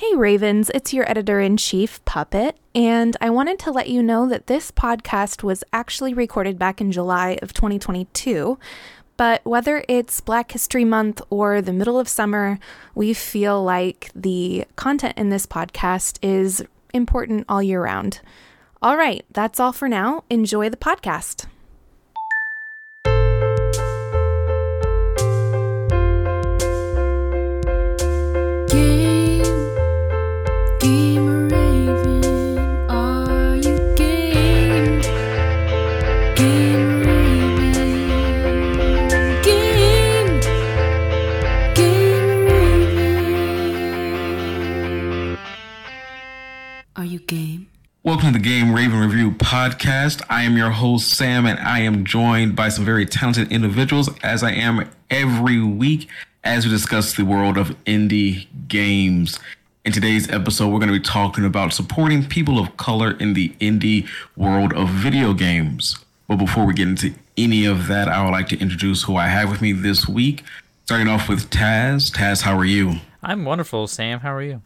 Hey Ravens, it's your editor in chief, Puppet, and I wanted to let you know that this podcast was actually recorded back in July of 2022. But whether it's Black History Month or the middle of summer, we feel like the content in this podcast is important all year round. All right, that's all for now. Enjoy the podcast. Welcome to the Game Raven Review podcast. I am your host, Sam, and I am joined by some very talented individuals, as I am every week, as we discuss the world of indie games. In today's episode, we're going to be talking about supporting people of color in the indie world of video games. But before we get into any of that, I would like to introduce who I have with me this week. Starting off with Taz. Taz, how are you? I'm wonderful, Sam. How are you?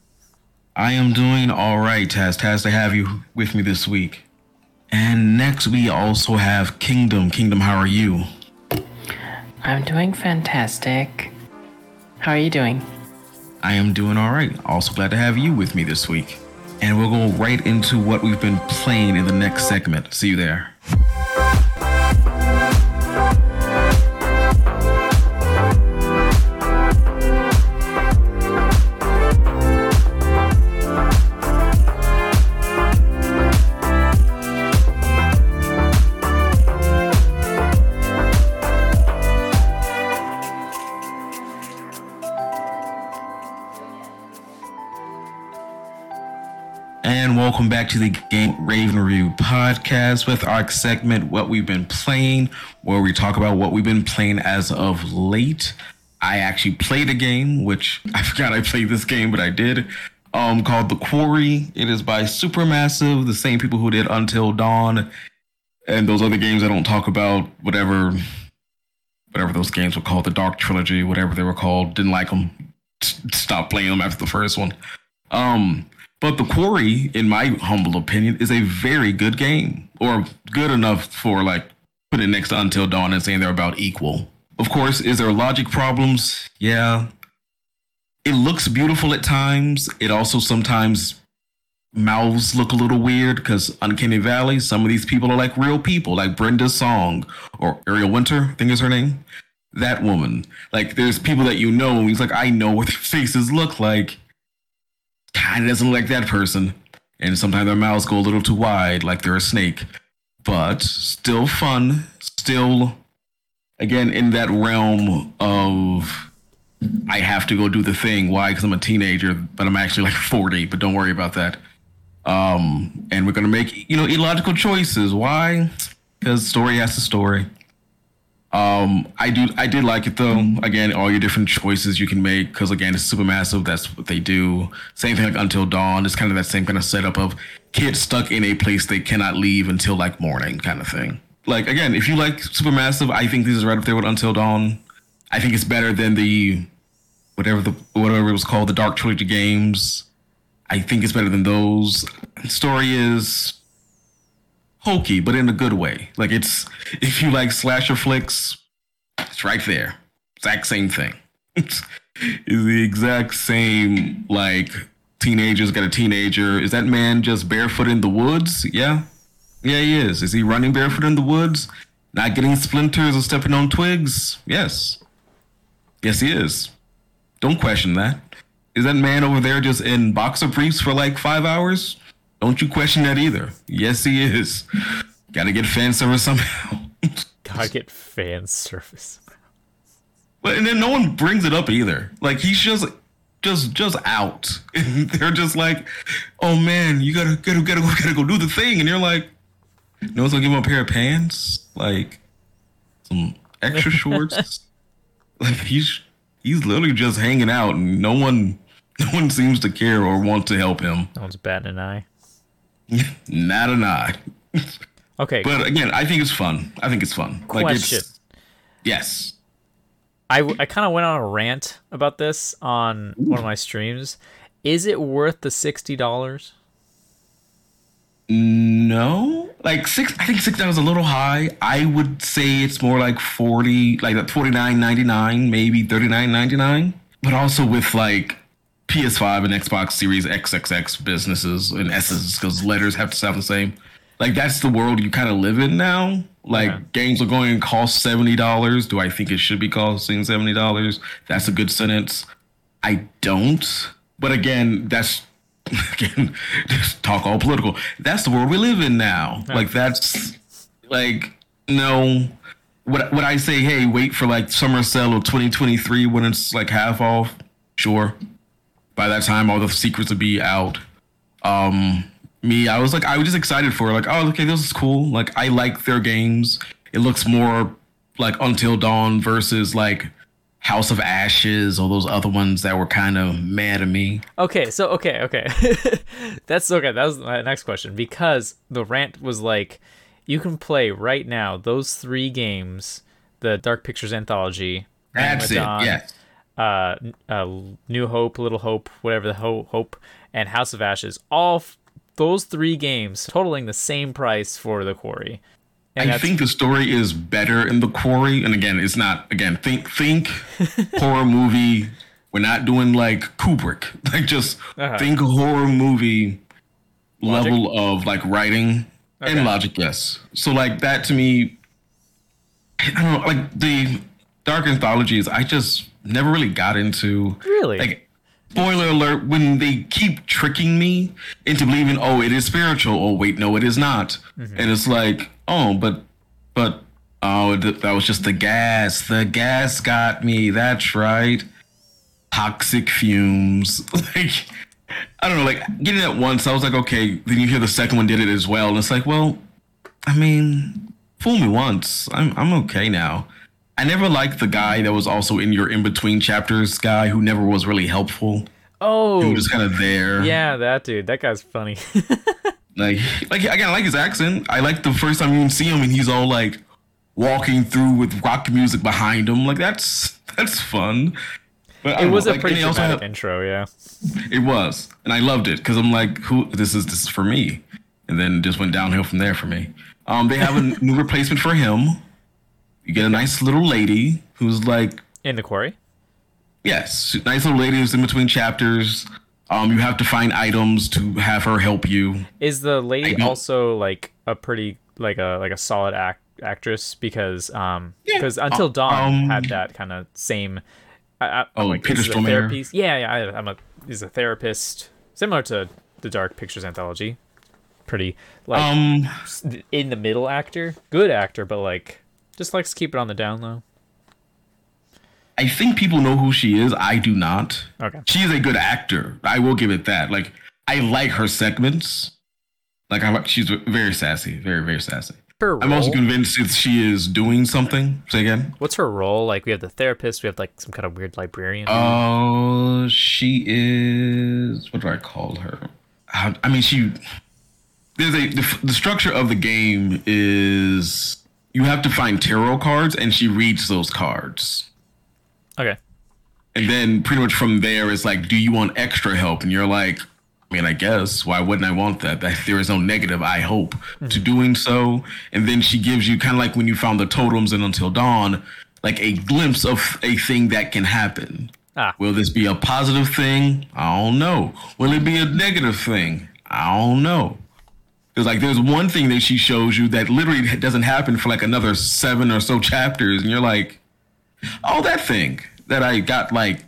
I am doing all right, Taz. Taz, to have you with me this week. And next, we also have Kingdom. Kingdom, how are you? I'm doing fantastic. How are you doing? I am doing all right. Also glad to have you with me this week. And we'll go right into what we've been playing in the next segment. See you there. Welcome back to the Game Raven Review podcast with our segment, What We've Been Playing, where we talk about what we've been playing as of late. I actually played a game, which I forgot I played this game, but I did, um, called The Quarry. It is by Supermassive, the same people who did Until Dawn and those other games I don't talk about, whatever, whatever those games were called, the Dark Trilogy, whatever they were called. Didn't like them. Stop playing them after the first one. Um, but The Quarry, in my humble opinion, is a very good game, or good enough for like put it next to Until Dawn and saying they're about equal. Of course, is there logic problems? Yeah. It looks beautiful at times. It also sometimes mouths look a little weird because Uncanny Valley, some of these people are like real people, like Brenda Song or Ariel Winter, I think is her name. That woman. Like there's people that you know, and he's like, I know what their faces look like kind of doesn't like that person. And sometimes their mouths go a little too wide, like they're a snake. But still fun. Still, again, in that realm of I have to go do the thing. Why? Because I'm a teenager, but I'm actually like 40. But don't worry about that. Um, and we're gonna make you know illogical choices. Why? Because story has a story. Um, I do. I did like it though. Again, all your different choices you can make because again, it's Supermassive. That's what they do. Same thing like Until Dawn. It's kind of that same kind of setup of kids stuck in a place they cannot leave until like morning, kind of thing. Like again, if you like Supermassive, I think this is right up there with Until Dawn. I think it's better than the whatever the whatever it was called, the Dark Trilogy games. I think it's better than those. Story is hokey, but in a good way. Like it's if you like slasher flicks, it's right there. Exact same thing. It's, the exact same like teenagers got a teenager. Is that man just barefoot in the woods? Yeah. Yeah, he is. Is he running barefoot in the woods? Not getting splinters or stepping on twigs? Yes. Yes, he is. Don't question that. Is that man over there just in boxer briefs for like five hours? Don't you question that either. Yes, he is. Gotta get fan service somehow. Gotta get fan service. But and then no one brings it up either. Like he's just just just out. And they're just like, oh man, you gotta gotta gotta go gotta go do the thing. And you're like, no one's gonna give him a pair of pants, like some extra shorts. like he's he's literally just hanging out and no one no one seems to care or want to help him. No one's batting an eye. Not an eye. Okay. But again, I think it's fun. I think it's fun. Question. Like it's, yes. I, I kind of went on a rant about this on one of my streams, Is it worth the sixty dollars? No, like six. I think six dollars is a little high. I would say it's more like forty, like forty nine ninety nine, maybe thirty nine ninety nine. But also with like PS5 and Xbox Series XXX businesses and S's because letters have to sound the same. Like that's the world you kind of live in now. Like Yeah. games are going to cost seventy dollars. Do I think it should be costing seventy dollars? That's a good sentence. I don't. But again, that's again just talk all political. That's the world we live in now. Like that's like no. Would would I say, hey, wait for like summer sale of 2023 when it's like half off? Sure. By that time, all the secrets would be out. Um, me, I was like, I was just excited for it. like, oh, okay, this is cool. Like, I like their games. It looks more like Until Dawn versus like House of Ashes or those other ones that were kind of mad at me. Okay, so okay, okay. That's okay. That was my next question because the rant was like you can play right now those three games, the Dark Pictures anthology, That's it. Yes. Uh, uh, New Hope, Little Hope, whatever the ho- Hope, and House of Ashes. All f- those three games totaling the same price for the Quarry. And I think the story is better in the quarry. And again, it's not again, think think horror movie. We're not doing like Kubrick. Like just Uh-huh. think horror movie Logic? level of like writing Okay. and logic, yes. So like that to me I don't know, like the dark anthologies, I just never really got into Really? like spoiler alert when they keep tricking me into believing oh it is spiritual oh wait no it is not. Mm-hmm. And it's like oh but but oh th- that was just the gas the gas got me that's right. Toxic fumes like i don't know like getting it once i was like okay then you hear the second one did it as well and it's like well i mean fool me once i'm, I'm okay now i never liked the guy that was also in your in-between chapters guy who never was really helpful. Who oh, was just kind of there. Yeah, that dude. That guy's funny. like like again i like his accent. I like the first time you see him and he's all like walking through with rock music behind him. Like that's that's fun. But it was know, a like, pretty dramatic had- intro, yeah. it was. And i loved it because i'm like who this is this is for me. And then it just went downhill from there for me. Um they have a new replacement for him you get a nice little lady who's like In the Quarry. Yes, nice little lady who's in between chapters. Um, you have to find items to have her help you. Is the lady also like a pretty like a like a solid act actress because um Yeah. because Until Uh, Dawn um, had that kind of same. I, I, Oh, like, Peter this is a Stormare? Yeah, yeah. I, I'm a he's a therapist similar to the Dark Pictures anthology. Pretty like Um, in the middle actor, good actor, but like just likes to keep it on the down low. I think people know who she is. I do not. Okay. She is a good actor. I will give it that. Like, I like her segments. Like, I like she's very sassy, very very sassy. Her I'm also convinced that she is doing something. Say again. What's her role? Like we have the therapist, we have like some kind of weird librarian. Oh, she is. What do I call her? How- I mean, she. There's a the, the structure of the game is you have to find tarot cards, and she reads those cards, okay. and then pretty much from there it's like, do you want extra help? And you're like, I mean, I guess why wouldn't I want that? That there is no negative, I hope, to doing so. And then she gives you kind of like when you found the totems in Until Dawn, like a glimpse of a thing that can happen. Ah. Will this be a positive thing? I don't know. Will it be a negative thing? I don't know. Because like there's one thing that she shows you that literally doesn't happen for like another seven or so chapters, and you're like, oh, that thing that I got like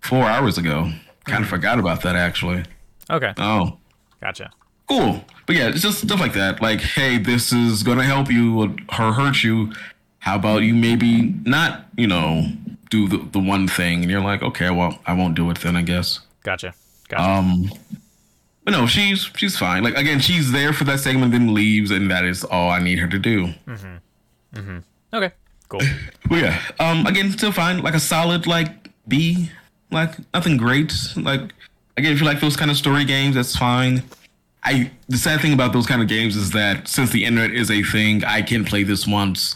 four hours ago. Kind of forgot about that actually. Okay. Oh, Gotcha. cool. But yeah, it's just stuff like that. Like, hey, this is gonna help you or or hurt you. How about you maybe not, you know, do the, the one thing? And you're like, okay, well, I won't do it then, I guess. Gotcha. Gotcha. Um, but no, she's she's fine. Like again, she's there for that segment, then leaves, and that is all I need her to do. Mm-hmm. Mm-hmm. Okay. Cool. But yeah, um, again, still fine. Like a solid like B. Like nothing great. Like again, if you like those kind of story games, that's fine. I the sad thing about those kind of games is that since the internet is a thing, I can play this once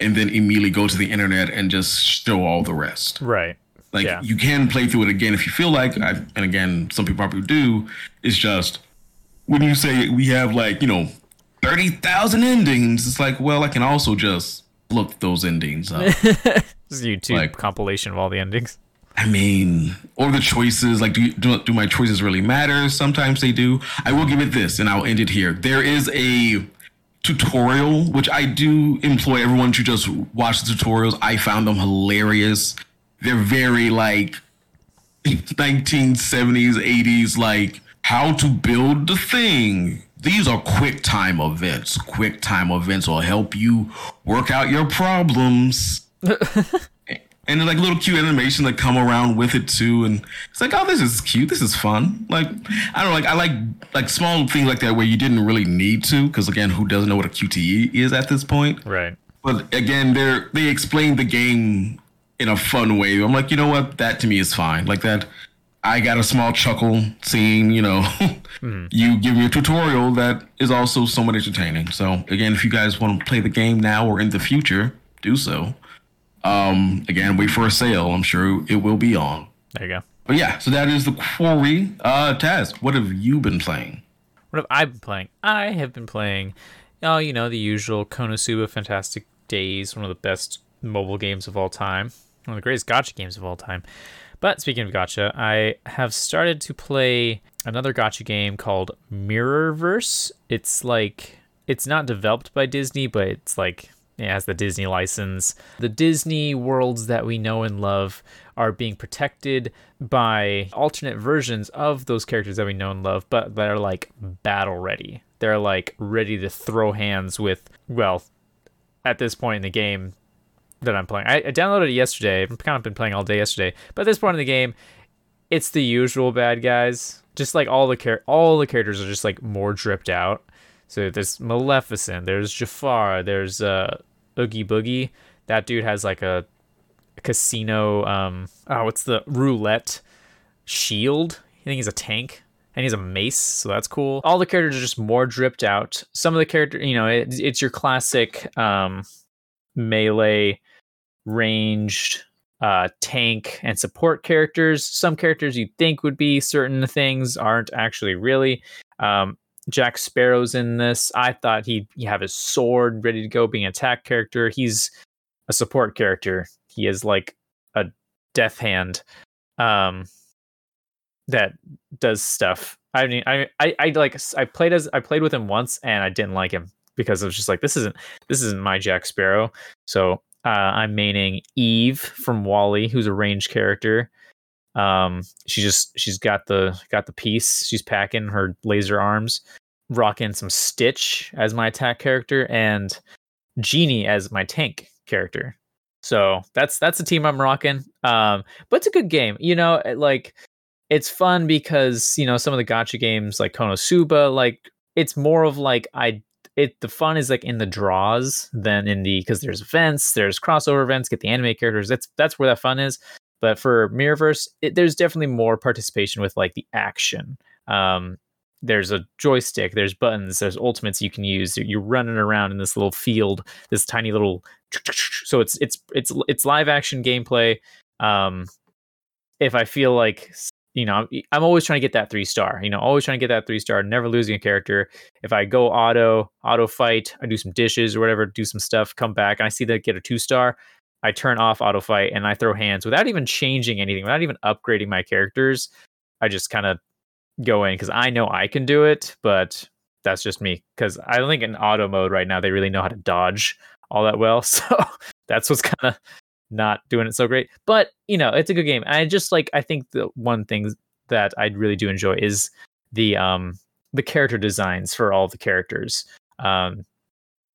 and then immediately go to the internet and just show all the rest. right. Like Yeah. you can play through it again if you feel like. I, and again, some people probably do. It's just when you say we have like you know thirty thousand endings, it's like well, I can also just look those endings up. This is YouTube Like- compilation of all the endings. I mean, or the choices. Like, do, you, do do my choices really matter? Sometimes they do. I will give it this, and I'll end it here. There is a tutorial which I do employ everyone to just watch the tutorials. I found them hilarious. They're very like 1970s, 80s, like how to build the thing. These are quick time events. Quick time events will help you work out your problems and like little cute animation that come around with it too and it's like oh this is cute this is fun like i don't know like i like like small things like that where you didn't really need to because again who doesn't know what a qte is at this point Right. but again they're they explain the game in a fun way i'm like you know what that to me is fine like that i got a small chuckle seeing you know you give me a tutorial that is also somewhat entertaining so again if you guys want to play the game now or in the future do so um, again, wait for a sale. I'm sure it will be on. There you go. But yeah, so that is the quarry. Uh, Taz, what have you been playing? What have I been playing? I have been playing, oh, you know, the usual Konosuba Fantastic Days, one of the best mobile games of all time, one of the greatest gotcha games of all time. But speaking of gotcha, I have started to play another gotcha game called Mirrorverse. It's like, it's not developed by Disney, but it's like, it has the Disney license. The Disney worlds that we know and love are being protected by alternate versions of those characters that we know and love, but that are like battle ready. They're like ready to throw hands with, well, at this point in the game that I'm playing. I, I downloaded it yesterday. I've kind of been playing all day yesterday. But at this point in the game, it's the usual bad guys. Just like all the char- all the characters are just like more dripped out. So there's Maleficent, there's Jafar, there's uh Oogie Boogie. That dude has like a, casino um oh what's the roulette shield? I think he's a tank and he's a mace, so that's cool. All the characters are just more dripped out. Some of the characters, you know, it, it's your classic um melee ranged uh, tank and support characters. Some characters you'd think would be certain things aren't actually really. Um, Jack Sparrow's in this. I thought he'd have his sword ready to go, being an attack character. He's a support character. He is like a death hand um, that does stuff. I mean, I, I, I like I played as I played with him once and I didn't like him because it was just like this isn't this isn't my Jack Sparrow. So uh, I'm maining Eve from WALL-E, who's a ranged character. Um, she just she's got the got the piece. She's packing her laser arms, rocking some Stitch as my attack character, and Genie as my tank character. So that's that's the team I'm rocking. Um, but it's a good game. You know, like it's fun because you know some of the gotcha games like Konosuba, like it's more of like I it the fun is like in the draws than in the because there's events, there's crossover events, get the anime characters. That's that's where that fun is. But for Mirrorverse, it, there's definitely more participation with like the action. Um, there's a joystick, there's buttons, there's ultimates you can use. You're- running around in this little field, this tiny little. So it's it's it's it's live action gameplay. Um, if I feel like you know, I'm- always trying to get that three star. You know, always trying to get that three star, never losing a character. If I go auto, auto fight, I do some dishes or whatever, do some stuff, come back, and I see that get a two star, I turn off auto fight and I throw hands without even changing anything, without even upgrading my characters. I just kind of go in because I know I can do it, but that's just me. Because I don't think in auto mode right now they really know how to dodge all that well. So that's what's kind of not doing it so great. But you know, it's a good game. I just like I think the one thing that I really do enjoy is the um the character designs for all the characters. Um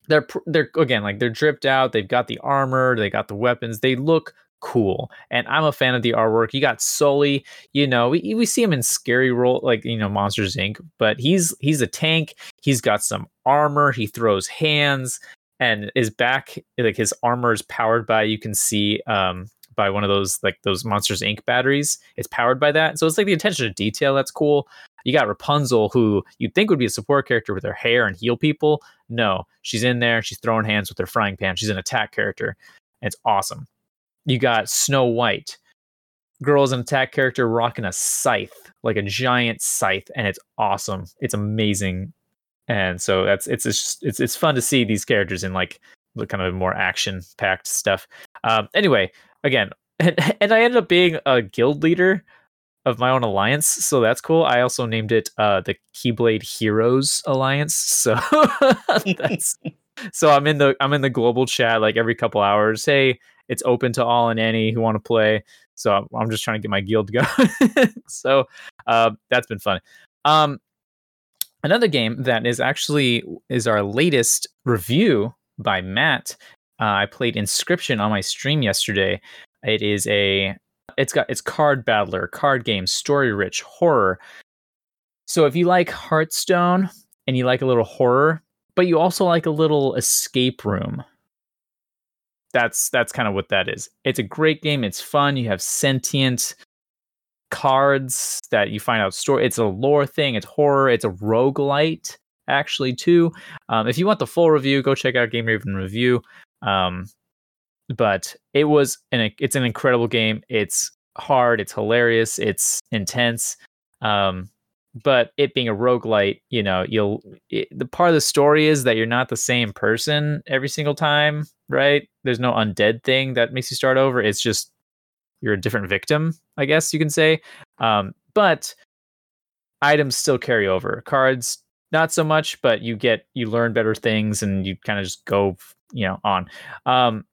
they're they're again like they're dripped out, they've got the armor, they got the weapons, they look cool. And I'm a fan of the artwork. You got Sully, you know, we, we see him in scary role like you know Monsters Inc, but he's he's a tank. He's got some armor, he throws hands and his back like his armor is powered by you can see um by one of those like those monsters inc. batteries. It's powered by that. So it's like the attention to detail that's cool. You got rapunzel who you'd think would be a support character with her hair and heal people. No she's in there. She's throwing hands with her frying pan. She's an attack character. It's awesome. You got snow white. Girl is an attack character rocking a scythe, like a giant scythe, and it's awesome. It's amazing, and so that's it's just it's it's fun to see these characters in like kind of more action packed stuff. Um, anyway, again, and, and I ended up being a guild leader of my own alliance, so that's cool. I also named it uh, the Keyblade Heroes Alliance. So that's so I'm in the I'm in the global chat like every couple hours. Hey, it's open to all and any who want to play. So I'm, I'm just trying to get my guild going. so uh, that's been fun. Um, another game that is actually is our latest review by Matt. Uh, I played Inscription on my stream yesterday. It is a it's got it's card battler, card game, story rich, horror. So if you like Hearthstone and you like a little horror, but you also like a little escape room, that's that's kind of what that is. It's a great game. It's fun. You have sentient cards that you find out story. It's a lore thing. It's horror. It's a rogue roguelite actually too. Um, if you want the full review, go check out Game Raven Review. Um, but it was an it's an incredible game. It's hard, it's hilarious, it's intense. Um, but it being a roguelite, you know, you'll it, the part of the story is that you're not the same person every single time, right? There's no undead thing that makes you start over. It's just you're a different victim, I guess you can say. Um, but items still carry over. Cards not so much, but you get you learn better things and you kind of just go, you know, on. Um,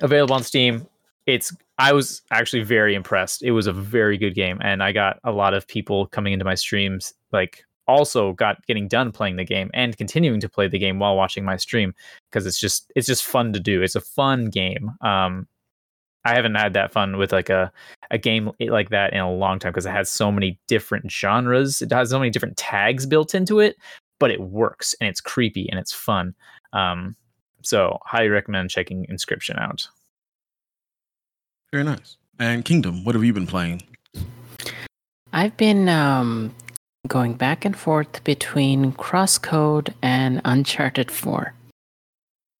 available on Steam. It's I was actually very impressed. It was a very good game, and I got a lot of people coming into my streams, like also got getting done playing the game and continuing to play the game while watching my stream because it's just it's just fun to do. It's a fun game. Um, I haven't had that fun with like a a game like that in a long time because it has so many different genres. It has so many different tags built into it, but it works and it's creepy and it's fun. Um, so highly recommend checking Inscription out. Very nice. And Kingdom, what have you been playing? I've been um, going back and forth between Crosscode and Uncharted 4.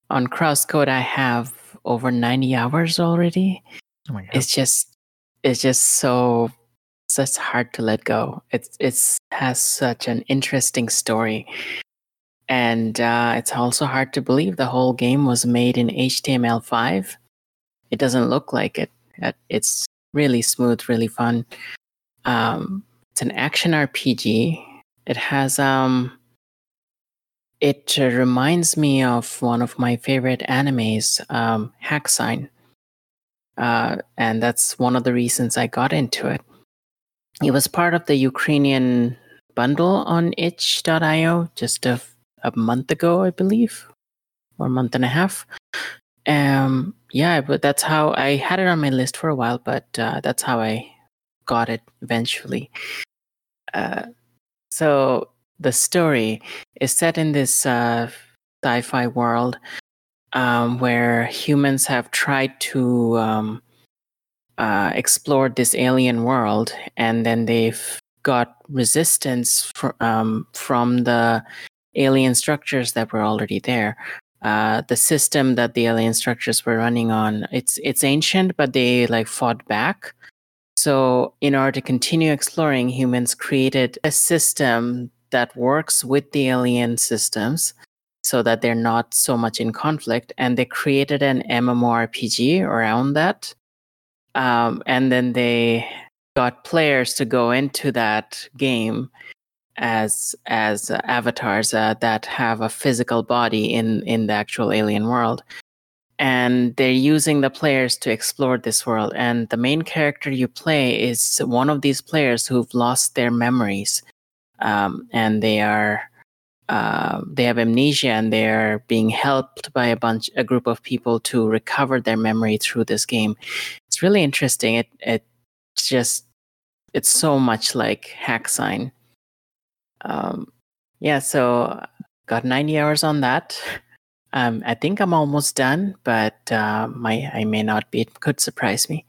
On Crosscode, I have over 90 hours already. Oh my god. It's just, it's just so, such hard to let go. It's, it's has such an interesting story and uh, it's also hard to believe the whole game was made in HTML5. It doesn't look like it. It's really smooth, really fun. Um, it's an action RPG. It has um, it uh, reminds me of one of my favorite animes, um, Hack-Sign. Uh, and that's one of the reasons I got into it. It was part of the Ukrainian bundle on itch.io just a a month ago, I believe, or a month and a half. Um, yeah, but that's how I had it on my list for a while, but uh, that's how I got it eventually. Uh, so the story is set in this uh, sci-fi world um, where humans have tried to um, uh, explore this alien world, and then they've got resistance fr- um, from the alien structures that were already there. Uh, the system that the alien structures were running on, it's it's ancient, but they like fought back. So, in order to continue exploring, humans created a system that works with the alien systems so that they're not so much in conflict. And they created an MMORPG around that. Um, and then they got players to go into that game as as uh, avatars uh, that have a physical body in in the actual alien world and they're using the players to explore this world and the main character you play is one of these players who've lost their memories um, and they are uh, they have amnesia and they're being helped by a bunch a group of people to recover their memory through this game it's really interesting it it just it's so much like Hack-Sign um, yeah, so got 90 hours on that. Um, I think I'm almost done, but uh, my I may not be. It could surprise me.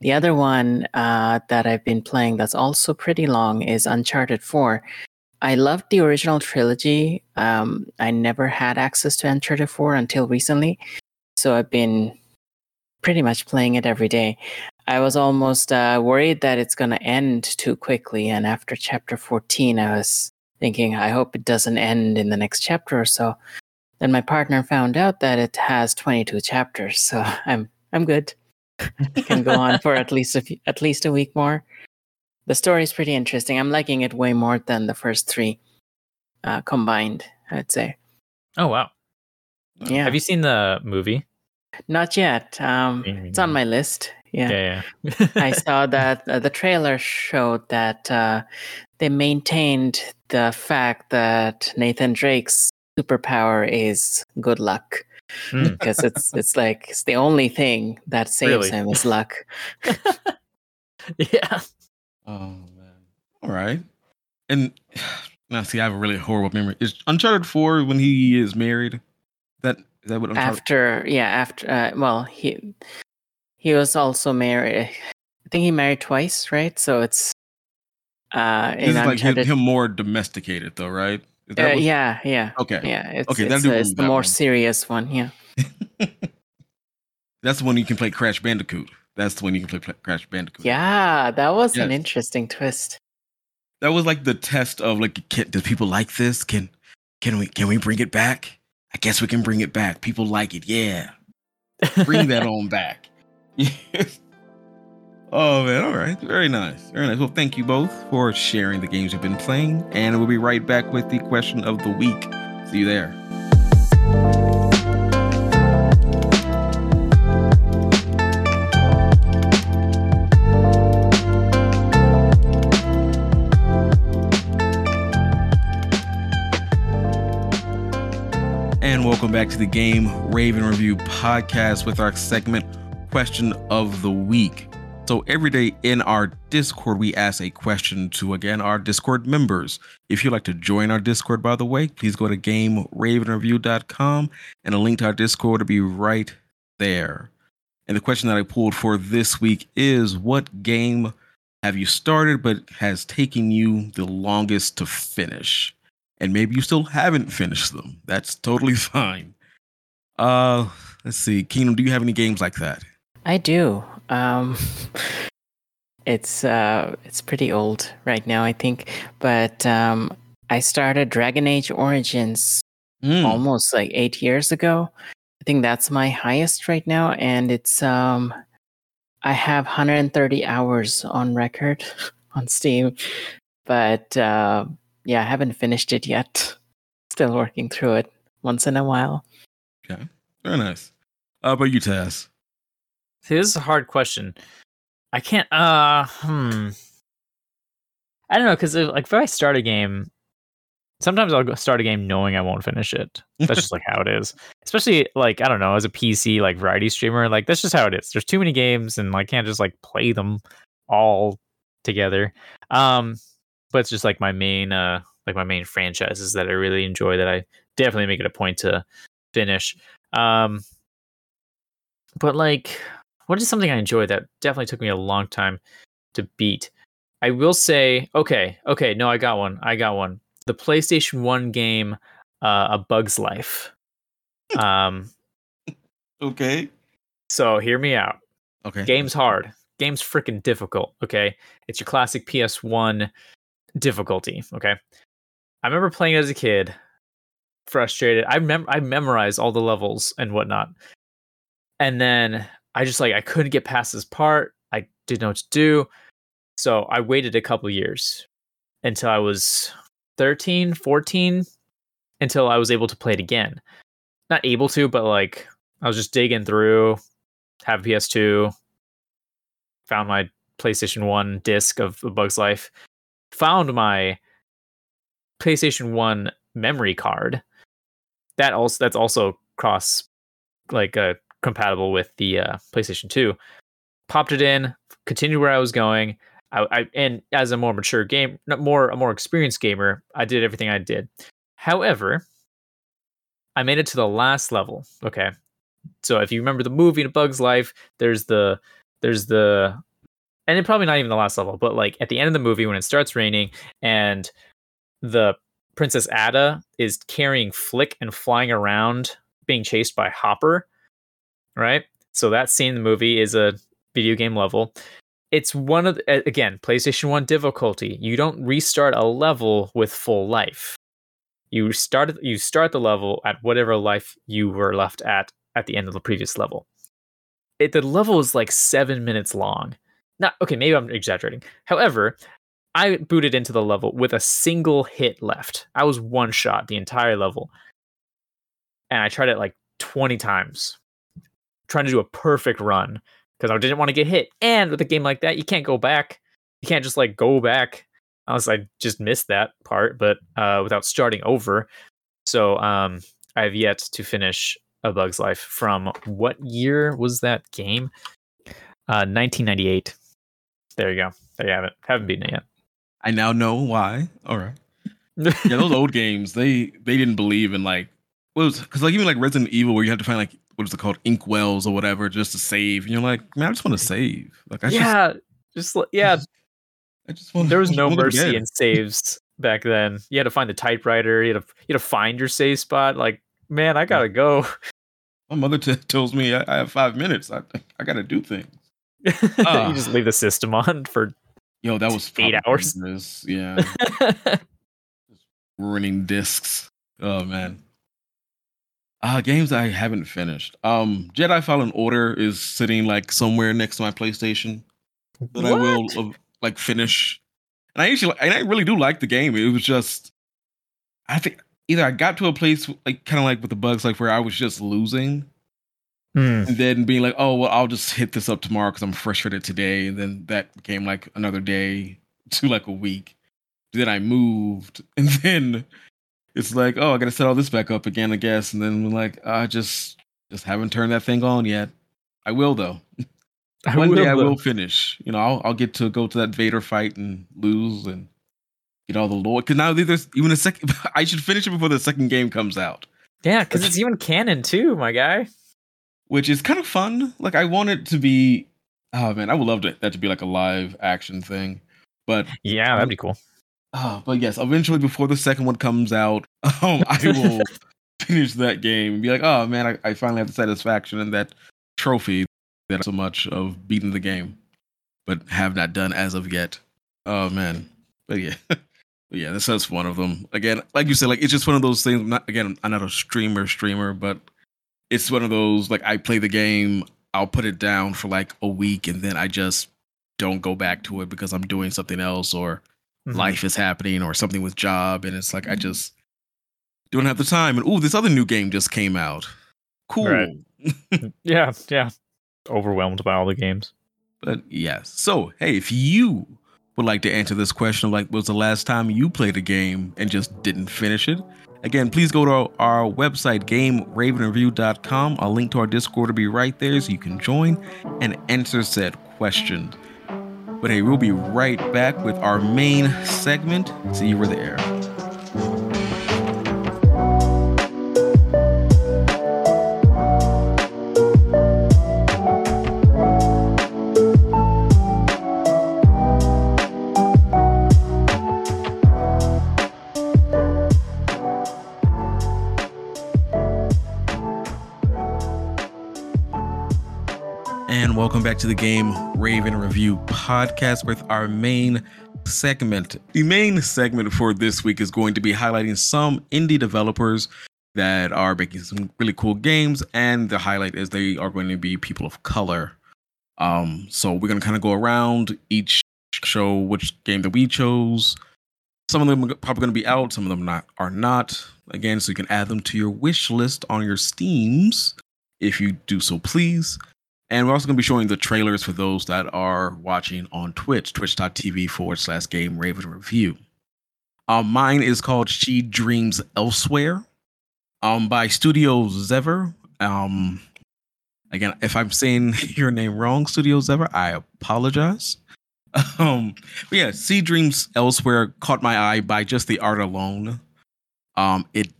The other one uh, that I've been playing that's also pretty long is Uncharted 4. I loved the original trilogy. Um, I never had access to Uncharted 4 until recently, so I've been pretty much playing it every day. I was almost uh, worried that it's going to end too quickly. And after chapter 14, I was thinking, I hope it doesn't end in the next chapter or so. Then my partner found out that it has 22 chapters, so I'm I'm good. Can go on for at least a few, at least a week more. The story is pretty interesting. I'm liking it way more than the first three uh, combined. I'd say. Oh wow. Yeah. Have you seen the movie? Not yet. Um, it's on my list. Yeah. Yeah. yeah. I saw that uh, the trailer showed that uh, they maintained the fact that Nathan Drake's superpower is good luck Mm. because it's it's like it's the only thing that saves Really? him is luck. yeah. Oh man. All right. And now see, I have a really horrible memory. Is Uncharted Four when he is married? That is that what Uncharted? After yeah, after uh, well he he was also married. I think he married twice, right? So it's uh this in is like him, him more domesticated, though, right? Uh, what- yeah, yeah, Okay. yeah. It's, Okay, it's, uh, it it's the more one. serious one. Yeah. That's the one you can play Crash Bandicoot. That's the one you can play Pla- Crash Bandicoot. Yeah, that was an interesting twist. That was like the test of like, can, do people like this? Can can we can we bring it back? I guess we can bring it back. People like it. Yeah. Bring that on back. oh man, all right. Very nice. Very nice. Well, thank you both for sharing the games you've been playing. And we'll be right back with the question of the week. See you there. And welcome back to the Game Raven Review podcast with our segment Question of the Week. So, every day in our Discord, we ask a question to, again, our Discord members. If you'd like to join our Discord, by the way, please go to GameRavenReview.com and a link to our Discord will be right there. And the question that I pulled for this week is What game have you started but has taken you the longest to finish? and maybe you still haven't finished them. That's totally fine. Uh, let's see, Kingdom. Do you have any games like that? I do. Um, it's uh, it's pretty old right now, I think. But um, I started Dragon Age Origins Mm, almost like eight years ago. I think that's my highest right now, and it's um, I have 130 hours on record on Steam, but uh, yeah, I haven't finished it yet. Still working through it once in a while. Okay, very nice. How about you, Taz? See, this is a hard question. I can't. Uh, hmm. I don't know because like if I start a game, sometimes I'll start a game knowing I won't finish it. That's just like how it is. Especially like I don't know as a PC like variety streamer, like that's just how it is. There's too many games and I can't just like play them all together. Um, but it's just like my main uh like my main franchises that I really enjoy that I definitely make it a point to finish. Um, but like what is something I enjoy that definitely took me a long time to beat? I will say, okay, okay, no, I got one. I got one. The PlayStation 1 game, uh, A Bug's Life. Um, Okay. so hear me out. Okay. Game's hard. Game's freaking difficult. Okay. It's your classic PS1 difficulty. Okay. I remember playing it as a kid, frustrated. I remember I memorized all the levels and whatnot. And then I just like I couldn't get past this part. I didn't know what to do. So I waited a couple years until I was 13, 14 until I was able to play it again. Not able to, but like I was just digging through, have a PS2, found my PlayStation 1 disc of Bug's Life, found my PlayStation 1 memory card. That also that's also cross like uh compatible with the uh, PlayStation 2. Popped it in, continued where I was going. I, I and as a more mature game, more a more experienced gamer, I did everything I did. However, I made it to the last level. Okay, so if you remember the movie Bug's Life, there's the there's the and it probably not even the last level, but like at the end of the movie when it starts raining and the Princess Atta is carrying Flick and flying around being chased by Hopper, right? So that scene in the movie is a video game level. It's one of the, again PlayStation One difficulty. You don't restart a level with full life. You start you start the level at whatever life you were left at at the end of the previous level. It the level is like seven minutes long. Not okay, maybe I'm exaggerating. However, I booted into the level with a single hit left. I was one shot the entire level. And I tried it like 20 times, trying to do a perfect run because I didn't want to get hit. And with a game like that, you can't go back. You can't just like go back. Unless I just missed that part, but uh, without starting over. So um, I have yet to finish A Bug's Life from what year was that game? Uh, 1998. There you go. There you have it. Haven't beaten it yet. I now know why. All right. yeah, those old games, they they didn't believe in like what was because like even like Resident Evil where you have to find like what is it called ink wells or whatever just to save, and you're like, man, I just want to save. Like, I yeah, just, just yeah. I just want. There was no mercy in saves back then. You had to find the typewriter. You had to you had to find your save spot. Like, man, I gotta go. My mother t- tells me I, I, have five minutes. I I gotta do things. Uh, you just leave the system on for yo. That was eight hours. This. Yeah, ruining discs. Oh man. Uh, games I haven't finished. Um, Jedi Fallen Order is sitting like somewhere next to my PlayStation that what? I will uh, like finish. And I actually, and I really do like the game. It was just, I think either I got to a place like kind of like with the bugs, like where I was just losing, mm. and then being like, oh well, I'll just hit this up tomorrow because I'm frustrated today, and then that became like another day to like a week. Then I moved, and then it's like, oh, I got to set all this back up again, I guess. And then like, I just just haven't turned that thing on yet. I will though. I One will, day I will finish. You know, I'll I'll get to go to that Vader fight and lose and get all the lore. Because now there's even a second. I should finish it before the second game comes out. Yeah, because it's even canon too, my guy. Which is kind of fun. Like I want it to be. Oh man, I would love to, that to be like a live action thing. But yeah, that'd be cool. Oh, but yes, eventually before the second one comes out, um, I will finish that game and be like, oh man, I, I finally have the satisfaction and that trophy that so much of beating the game, but have not done as of yet. Oh man, but yeah, but yeah, this is one of them. Again, like you said, like it's just one of those things. Not again, I'm not a streamer streamer, but it's one of those like I play the game, I'll put it down for like a week, and then I just don't go back to it because I'm doing something else or mm-hmm. life is happening or something with job, and it's like I just don't have the time. And oh, this other new game just came out. Cool. Right. yeah, yeah. Overwhelmed by all the games. But yes. So hey, if you would like to answer this question, of like was the last time you played a game and just didn't finish it? Again, please go to our, our website, GameRavenReview.com. A link to our Discord will be right there so you can join and answer said question. But hey, we'll be right back with our main segment. See you over there. Back to the Game Raven Review podcast with our main segment. The main segment for this week is going to be highlighting some indie developers that are making some really cool games, and the highlight is they are going to be people of color. Um, so we're going to kind of go around each show which game that we chose. Some of them are probably going to be out, some of them not are not. Again, so you can add them to your wish list on your Steams if you do so, please. And we're also going to be showing the trailers for those that are watching on Twitch, twitch.tv forward slash game raven review. Um, mine is called She Dreams Elsewhere um, by Studio Zevere. Um, again, if I'm saying your name wrong, Studio Zevere, I apologize. Um, but yeah, She Dreams Elsewhere caught my eye by just the art alone. Um, it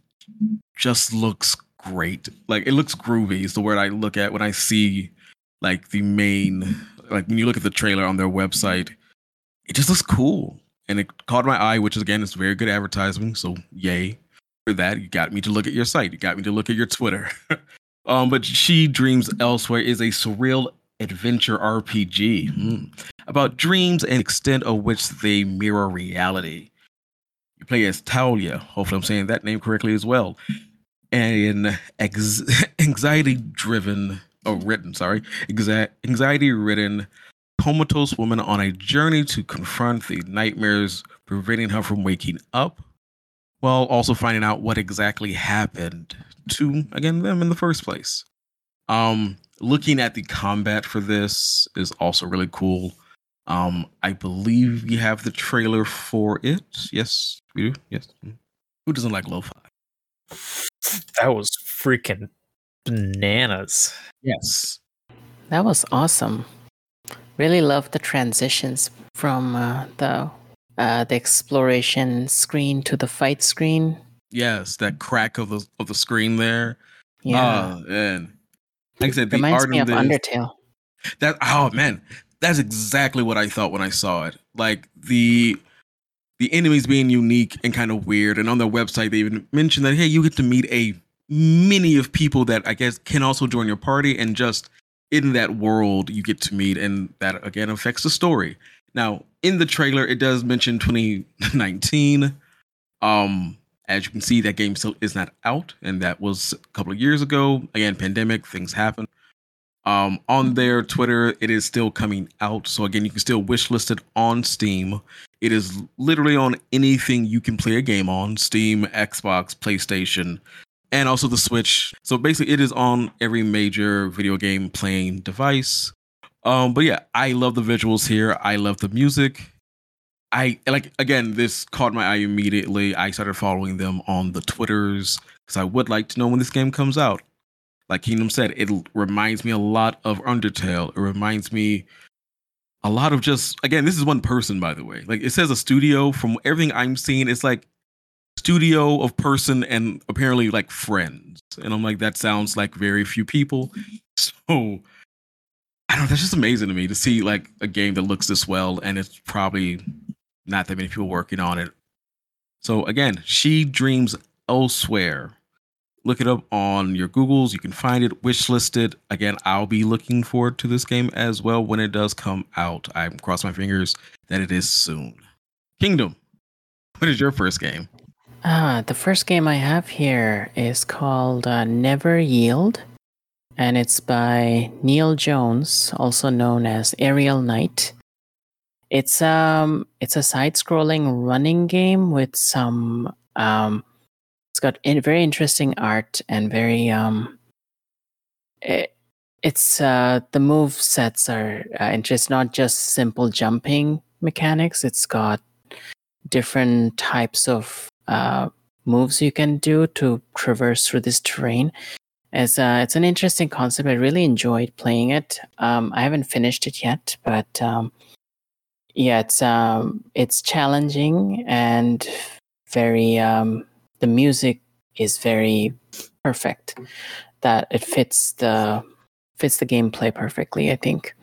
just looks great. Like it looks groovy is the word I look at when I see like the main like when you look at the trailer on their website, it just looks cool. And it caught my eye, which is again is very good advertising. So yay for that. You got me to look at your site. You got me to look at your Twitter. um, but She Dreams Elsewhere is a surreal adventure RPG hmm, about dreams and extent of which they mirror reality. You play as Thalia, hopefully I'm saying that name correctly as well, an ex- anxiety-driven, oh, written, sorry, exa- anxiety-ridden, comatose woman on a journey to confront the nightmares preventing her from waking up, while also finding out what exactly happened to again them in the first place. Um, looking at the combat for this is also really cool. Um, I believe we have the trailer for it. Yes, we do. Yes. Who doesn't like lo-fi? That was freaking bananas. Yes. That was awesome. Really love the transitions from uh, the uh, the exploration screen to the fight screen. Yes, that crack of the of the screen there. Yeah, Oh, man. Like I said, the reminds art me of of this, Undertale. that oh man, that's exactly what I thought when I saw it. Like the the enemies being unique and kind of weird. And on their website, they even mentioned that hey, you get to meet a many of people that I guess can also join your party, and just in that world you get to meet, and that again affects the story. Now, in the trailer, it does mention 2019. Um, as you can see, that game still is not out, and that was a couple of years ago. Again, pandemic, things happen. Um, on their Twitter, it is still coming out. So again, you can still wishlist it on Steam. It is literally on anything you can play a game on: Steam, Xbox, PlayStation, and also the Switch. So basically, it is on every major video game playing device. Um, but yeah, I love the visuals here. I love the music. I like again, this caught my eye immediately. I started following them on the Twitters because I would like to know when this game comes out. Like Kingdom said, it reminds me a lot of Undertale. It reminds me a lot of just again, this is one person, by the way. Like it says a studio. From everything I'm seeing, it's like studio of person and apparently like friends. And I'm like, that sounds like very few people. So I don't know, that's just amazing to me to see like a game that looks this well and it's probably not that many people working on it. So again, She Dreams Elsewhere. Look it up on your Googles. You can find it, wishlisted. Again, I'll be looking forward to this game as well when it does come out. I'm cross my fingers that it is soon. Kingdom. What is your first game? Ah, the first game I have here is called uh, Never Yield, and it's by Neil Jones, also known as Aerial Knight. It's um, it's a side-scrolling running game with some um, it's got in, very interesting art and very um, it, it's uh, the move sets are uh, not just simple jumping mechanics. It's got different types of uh, moves you can do to traverse through this terrain. It's uh, it's an interesting concept. I really enjoyed playing it. Um, I haven't finished it yet, but um, yeah, it's um, it's challenging and very. Um, the music is very perfect. That it fits the fits the gameplay perfectly. I think.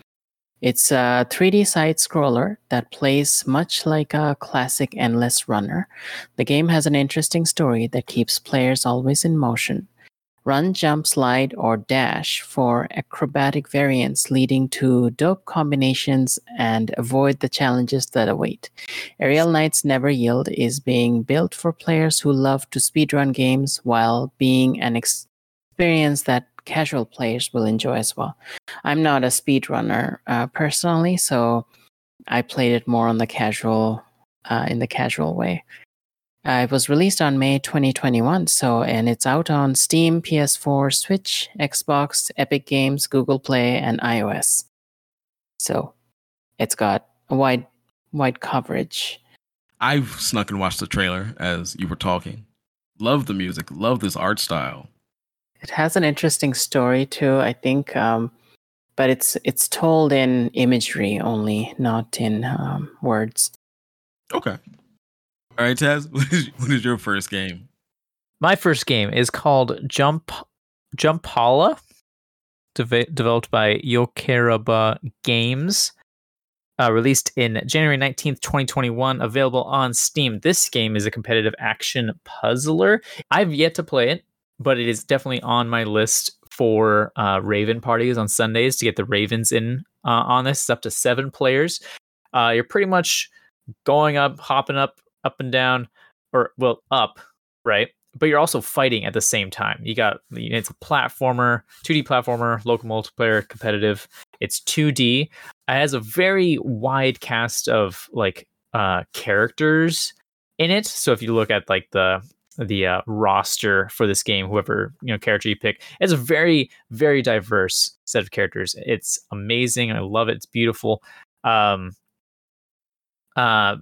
It's a 3D side scroller that plays much like a classic endless runner. The game has an interesting story that keeps players always in motion. Run, jump, slide, or dash for acrobatic variants leading to dope combinations and avoid the challenges that await. Aerial Knights Never Yield is being built for players who love to speedrun games while being an ex- experience that casual players will enjoy as well. I'm not a speedrunner uh, personally, so I played it more on the casual, uh, in the casual way. Uh, it was released on May 2021, so and it's out on Steam, PS4, Switch, Xbox, Epic Games, Google Play, and iOS. So it's got a wide, wide coverage. I've snuck and watched the trailer as you were talking. Love the music. Love this art style. It has an interesting story too, I think, um, but it's it's told in imagery only, not in um, words. Okay. All right, Taz. What is, what is your first game? My first game is called Jump Jumpala, deve- developed by Yokeraba Games. Uh, released in January 19th, 2021, available on Steam. This game is a competitive action puzzler. I've yet to play it, but it is definitely on my list for uh, Raven parties on Sundays to get the Ravens in uh, on this. It's up to seven players. Uh, you're pretty much going up, hopping up, up and down, or well, up, right? But you're also fighting at the same time. You got it's a platformer, 2D platformer, local multiplayer, competitive. It's 2D. It has a very wide cast of like uh, characters in it. So if you look at like the the uh, roster for this game, whoever you know character you pick, it's a very very diverse set of characters. It's amazing. I love it. It's beautiful. Um, uh,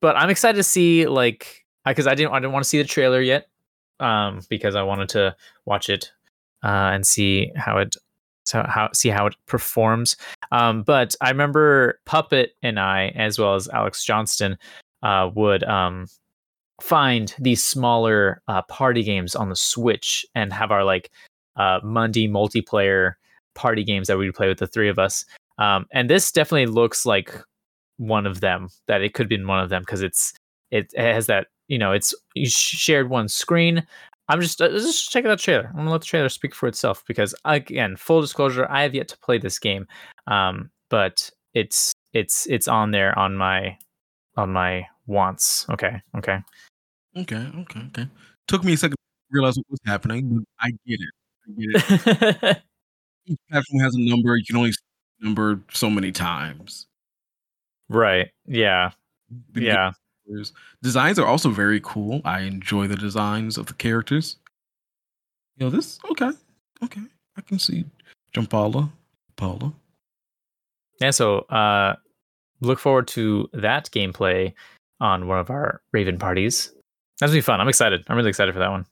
but I'm excited to see like because I didn't I didn't want to see the trailer yet, um, because I wanted to watch it uh, and see how it so how see how it performs. Um, but I remember Puppet and I, as well as Alex Johnston, uh, would um, find these smaller uh, party games on the Switch and have our like uh, Monday multiplayer party games that we would play with the three of us. Um, and this definitely looks like one of them. That it could be one of them because it's it, has that you know it's you shared one screen. I'm just uh, just check out the trailer. I'm gonna let the trailer speak for itself because again, full disclosure, I have yet to play this game, um, but it's it's it's on there on my on my wants. Okay, okay. Okay, okay, okay. Took me a second to realize what was happening, but I get it. I get it. Each platform has a number. You can only number so many times. right. Yeah. The Yeah. characters. Designs are also very cool. I enjoy the designs of the characters. You know, this okay. Okay. I can see Jumpala. Paula. Yeah. So uh, look forward to that gameplay on one of our Raven parties. That's gonna be fun. I'm excited. I'm really excited for that one.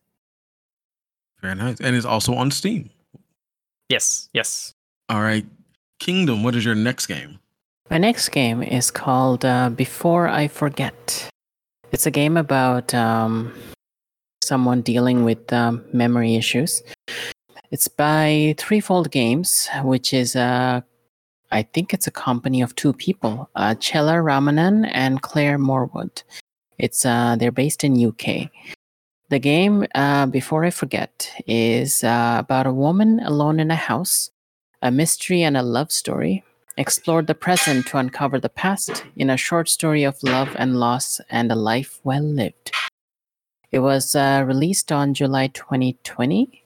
Very nice. And it's also on Steam. Yes. Yes. All right. Kingdom, what is your next game? My next game is called uh, Before I Forget. It's a game about um, someone dealing with um, memory issues. It's by Threefold Games, which is a, I think it's a company of two people, uh, Chella Ramanan and Claire Morwood. It's uh, they're based in UK. The game, uh, Before I Forget, is uh, about a woman alone in a house, a mystery and a love story explored the present to uncover the past in a short story of love and loss and a life well lived. It was uh, released on July 2020,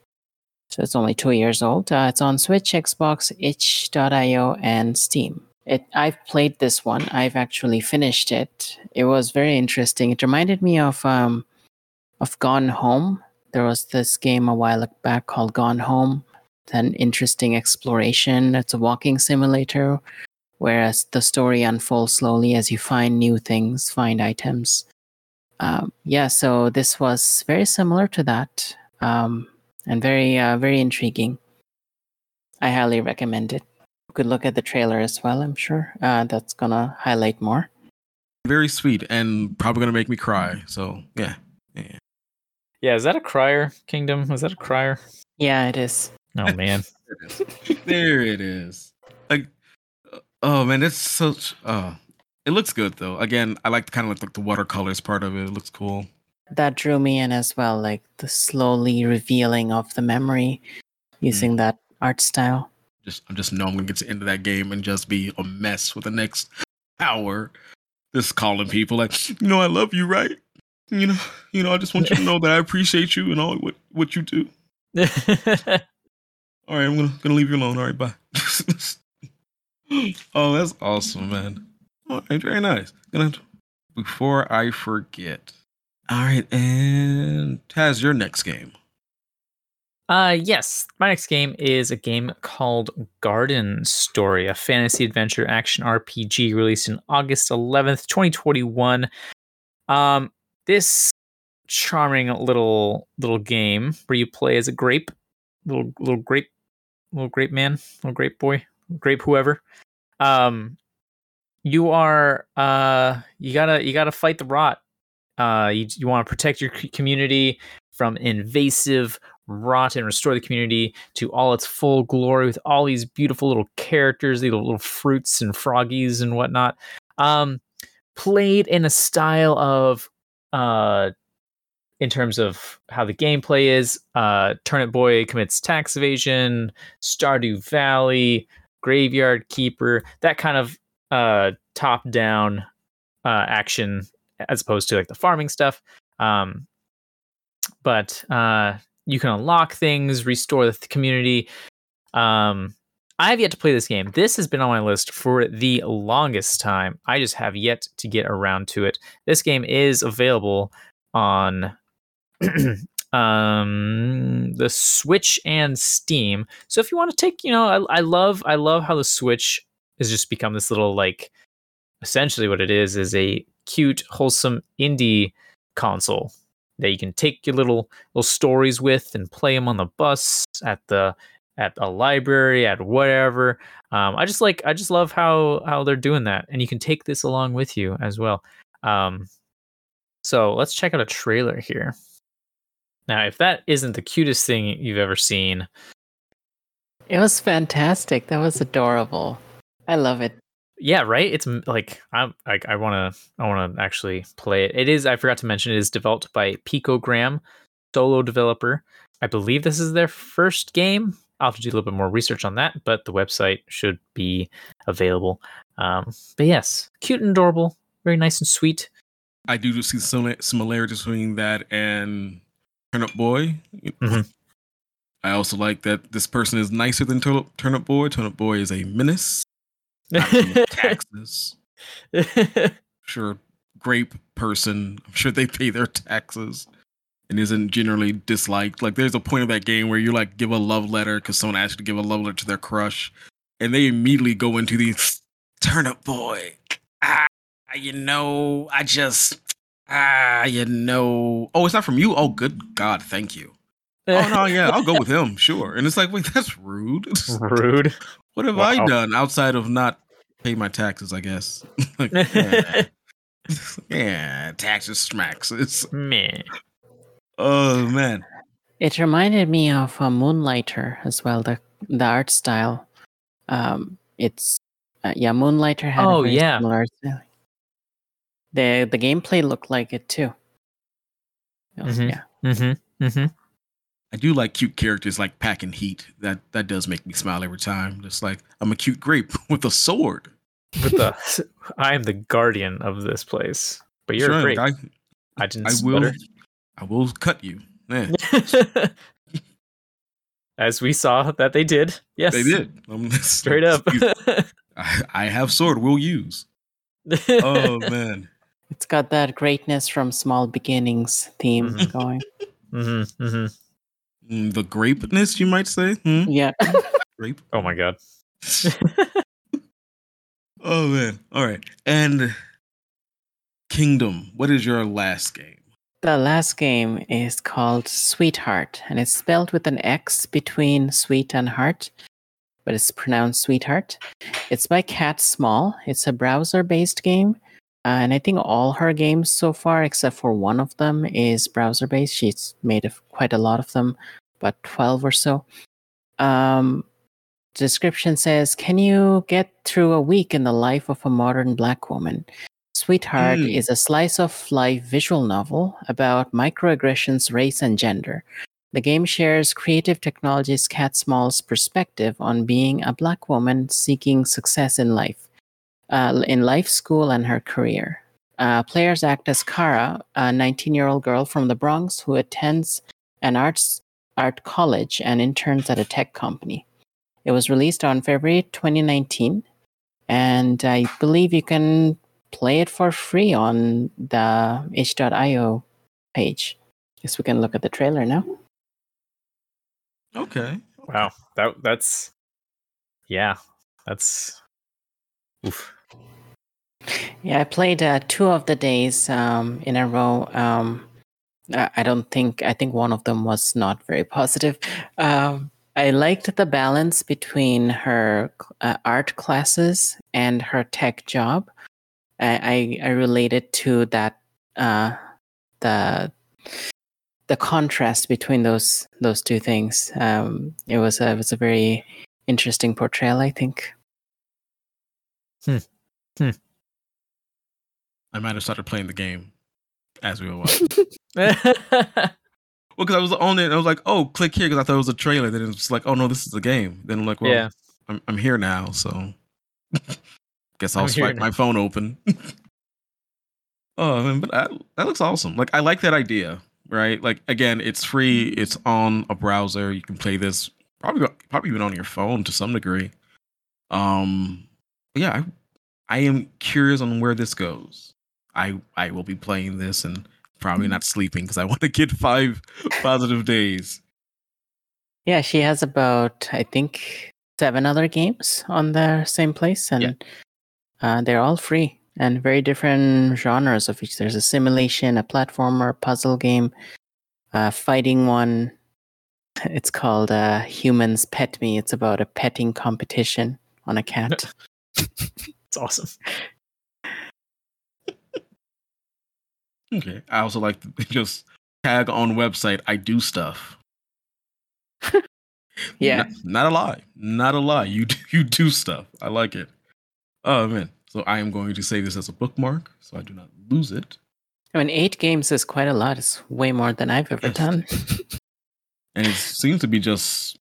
so it's only two years old. Uh, it's on Switch, Xbox, itch.io, and Steam. It, I've played this one. I've actually finished it. It was very interesting. It reminded me of um, of Gone Home. There was this game a while back called Gone Home an interesting exploration. It's a walking simulator, whereas the story unfolds slowly as you find new things, find items. Um, yeah, so this was very similar to that, um, and very uh, very intriguing. I highly recommend it. You could look at the trailer as well. I'm sure uh, that's gonna highlight more. Very sweet and probably gonna make me cry. So yeah. yeah. Yeah. Is that a crier kingdom? Is that a crier? Yeah, it is. Oh man. there it is. Like, oh man, it's such. Oh, it looks good though. Again, I like the kind of like the watercolors part of it. It looks cool. That drew me in as well, like the slowly revealing of the memory using that art style. Just, I just know I'm gonna get to the end of that game and just be a mess for the next hour. Just calling people like, you know, I love you, right? You know, you know, I just want you to know that I appreciate you and all what what you do. All right, I'm gonna gonna leave you alone. All right, bye. oh, that's awesome, man. All right, very nice. Gonna before I forget. All right, and Taz, your next game. Uh yes, my next game is a game called Garden Story, a fantasy adventure action RPG released in August 11th, 2021. Um this charming little little game where you play as a grape, little little grape little grape man, little grape boy, grape whoever. Um you are uh you got to you got to fight the rot. Uh you you want to protect your community from invasive rot and restore the community to all its full glory with all these beautiful little characters, these little, fruits and froggies and whatnot. Um, played in a style of uh, in terms of how the gameplay is, uh, Turnip Boy commits tax evasion, Stardew Valley, Graveyard Keeper, that kind of uh, top down uh, action as opposed to like the farming stuff. Um, but uh, you can unlock things, restore the community. Um, I have yet to play this game. This has been on my list for the longest time. I just have yet to get around to it. This game is available on um the Switch and Steam. So if you want to take, you know, I, I love I love how the Switch has just become this little like essentially what it is is a cute, wholesome indie console that you can take your little little stories with and play them on the bus at the at a library at whatever um, i just like i just love how how they're doing that and you can take this along with you as well um, so let's check out a trailer here now if that isn't the cutest thing you've ever seen It was fantastic. That was adorable. I love it. Yeah right it's like i'm like i want to i want to actually play it it is i forgot to mention it is developed by picogram solo developer i believe this is their first game i'll have to do a little bit more research on that but the website should be available um but yes cute and adorable very nice and sweet I do see some similarities between that and Turnip Boy. Mhm. I also like that this person is nicer than Turnip, Turnip Boy. Turnip Boy is a menace. taxes. Sure, grape person. I'm sure they pay their taxes and isn't generally disliked. Like there's a point of that game where you like give a love letter because someone asked you to give a love letter to their crush, and they immediately go into the Turnip Boy. Ah, you know, I just ah, you know. Oh, it's not from you. Oh, good God, thank you. Oh no, yeah, I'll go with him, sure. And it's like, wait, that's rude. rude What have Wow. I done outside of not pay my taxes? I guess. Like, yeah. yeah, taxes smacks. It's meh oh man. It reminded me of a Moonlighter as well. The the art style. Um, it's uh, yeah, Moonlighter had Oh, a very yeah. similar art style. The the gameplay looked like it too. It was- Mhm. Yeah, mm-hmm mm-hmm I do like cute characters like packing heat. That that does make me smile every time. Just like I'm a cute grape with a sword. but the i am the guardian of this place but you're Sure, great I, i didn't I split will. her. I will cut you. Yeah, As we saw that they did. Yes. they did. Um, Straight up. I, I have sword. We'll use. Oh man. it's got that greatness from small beginnings theme Mhm. going. hmm hmm Mm, the grapeness, you might say. Hmm? Yeah, Grape. Oh my god. Oh man. All right. And Kingdom. What is your last game? the last game is called Sweetheart, and it's spelled with an X between sweet and heart, but it's pronounced Sweetheart. It's by Catt Small. It's a browser-based game, uh, and I think all her games so far, except for one of them, is browser-based. She's made of quite a lot of them, about twelve or so. Um, description says, "Can you get through a week in the life of a modern black woman?" Sweetheart Mm. is a slice of life visual novel about microaggressions, race, and gender. The game shares Creative Technologies Catt Small's perspective on being a black woman seeking success in life, uh, in life, school, and her career. Uh, players act as Kara, a 19 year old girl from the Bronx who attends an arts art college and interns at a tech company. It was released on February 2019, and I believe you can play it for free on the itch.io page. Guess we can look at the trailer now. Okay. Wow. That that's yeah. That's oof. Yeah, I played uh, two of the days um, in a row. Um, I don't think I think one of them was not very positive. Um, I liked the balance between her uh, art classes and her tech job. I I, I related to that uh, the the contrast between those those two things. Um, it was a it was a very interesting portrayal. I think. I might have started playing the game as we were watching. well, because I was on it, and I was like, "Oh, click here," because I thought it was a trailer. Then it it's like, "Oh no, this is a game." Then I'm like, "Well, yeah. I'm I'm here now, so guess I'll swipe my phone open." oh man, but that, that looks awesome. Like I like that idea, right? Like again, it's free. It's on a browser. You can play this probably probably even on your phone to some degree. Um, but yeah, I, I am curious on where this goes. I I will be playing this and probably not sleeping because I want to get five positive days. Yeah, she has about I think seven other games on the same place, and Yeah. uh, they're all free and very different genres of each. There's a simulation, a platformer, a puzzle game, a fighting one. It's called uh, Humans Pet Me. It's about a petting competition on a cat. It's awesome. Okay. I also like to just tag on website. I do stuff. yeah, Not, not a lie. Not a lie. You do, you do stuff. I like it. Oh man. So I am going to save this as a bookmark so I do not lose it. I mean, eight games is quite a lot. It's way more than I've ever done. And it seems to be just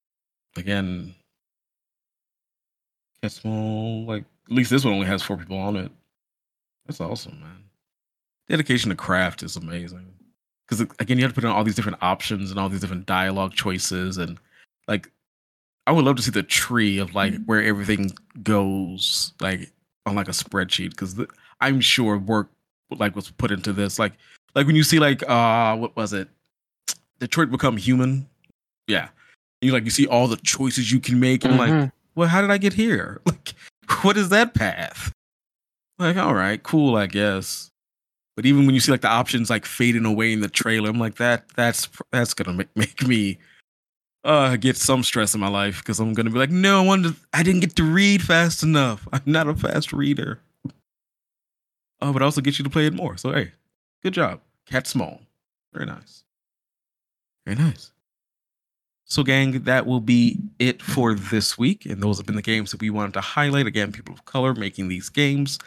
again small like at least this one only has four people on it. That's awesome, man. Dedication to craft is amazing. Because again, you have to put in all these different options and all these different dialogue choices and like I would love to see the tree of like where everything goes like on like a spreadsheet because I'm sure work like was put into this like like when you see like uh what was it Detroit become human yeah you like you see all the choices you can make and I'm like. Well how did I get here? Like what is that path? Like all right cool I guess. But even when you see like the options like fading away in the trailer I'm like that that's that's gonna make, make me uh get some stress in my life because I'm gonna be like no I wanted to, I didn't get to read fast enough. I'm not a fast reader. Oh but also get you to play it more. So hey good job. Catt Small. Very nice. Very nice so, gang, that will be it for this week. And those have been the games that we wanted to highlight. Again, people of color making these games.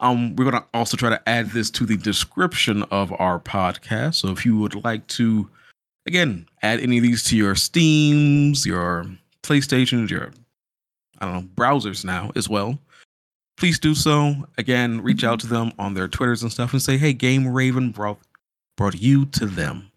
Um, we're gonna also try to add this to the description of our podcast. So if you would like to, again, add any of these to your Steams, your PlayStations, your I don't know browsers now as well, please do so. Again, reach out to them on their Twitters and stuff and say, "Hey, Game Raven brought brought you to them."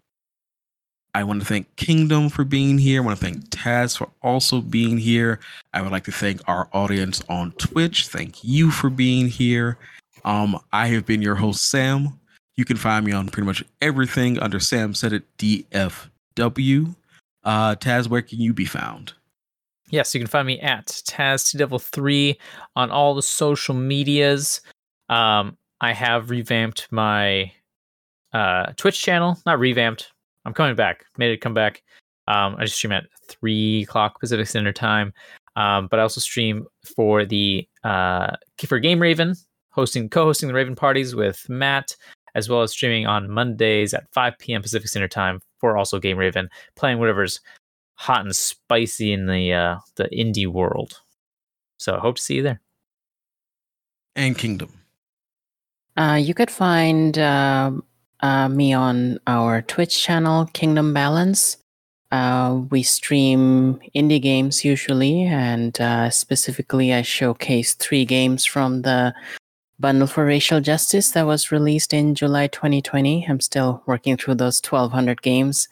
I want to thank Kingdom for being here. I want to thank Taz for also being here. I would like to thank our audience on Twitch. Thank you for being here. Um, I have been your host, Sam. You can find me on pretty much everything under Sam Said It DFW. Uh, Taz, where can you be found? Yes, you can find me at TazTDevil3 on all the social medias. Um, I have revamped my uh, Twitch channel. Not revamped. I'm coming back. Made it come back. Um, I just stream at three o'clock Pacific Standard Time. Um, but I also stream for the uh, for Game Raven, hosting co-hosting the Raven parties with Matt, as well as streaming on Mondays at 5 p.m. Pacific Standard Time for also Game Raven, playing whatever's hot and spicy in the uh, the indie world. So I hope to see you there. And Kingdom. Uh, you could find um uh, me on our Twitch channel, Kingdom Balance. Uh, we stream indie games usually, and uh, specifically, I showcase three games from the Bundle for Racial Justice that was released in July 2020. I'm still working through those 1,200 games.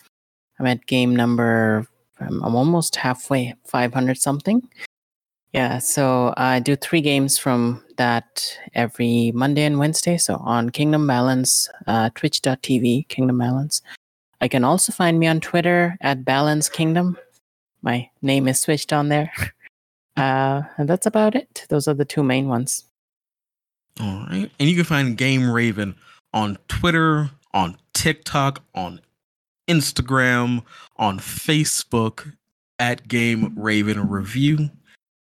I'm at game number, um, I'm almost halfway, 500 something. Yeah, so I do three games from that every Monday and Wednesday. So on Kingdom Balance, uh, twitch.tv, Kingdom Balance. I can also find me on Twitter at Balance Kingdom. My name is switched on there. Uh, and that's about it. Those are the two main ones. All right. And you can find Game Raven on Twitter, on TikTok, on Instagram, on Facebook at Game Raven Review.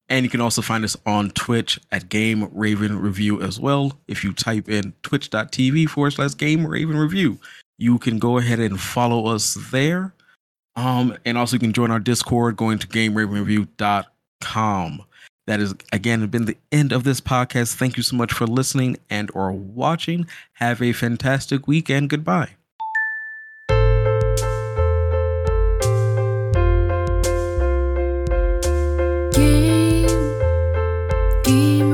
And you can also find us on Twitch at Game Raven Review as well. If you type in twitch.tv forward slash Game Raven Review, you can go ahead and follow us there. Um, and also you can join our Discord going to GameRavenReview.com. That is again been the end of this podcast. Thank you so much for listening and or watching. Have a fantastic week and goodbye. Are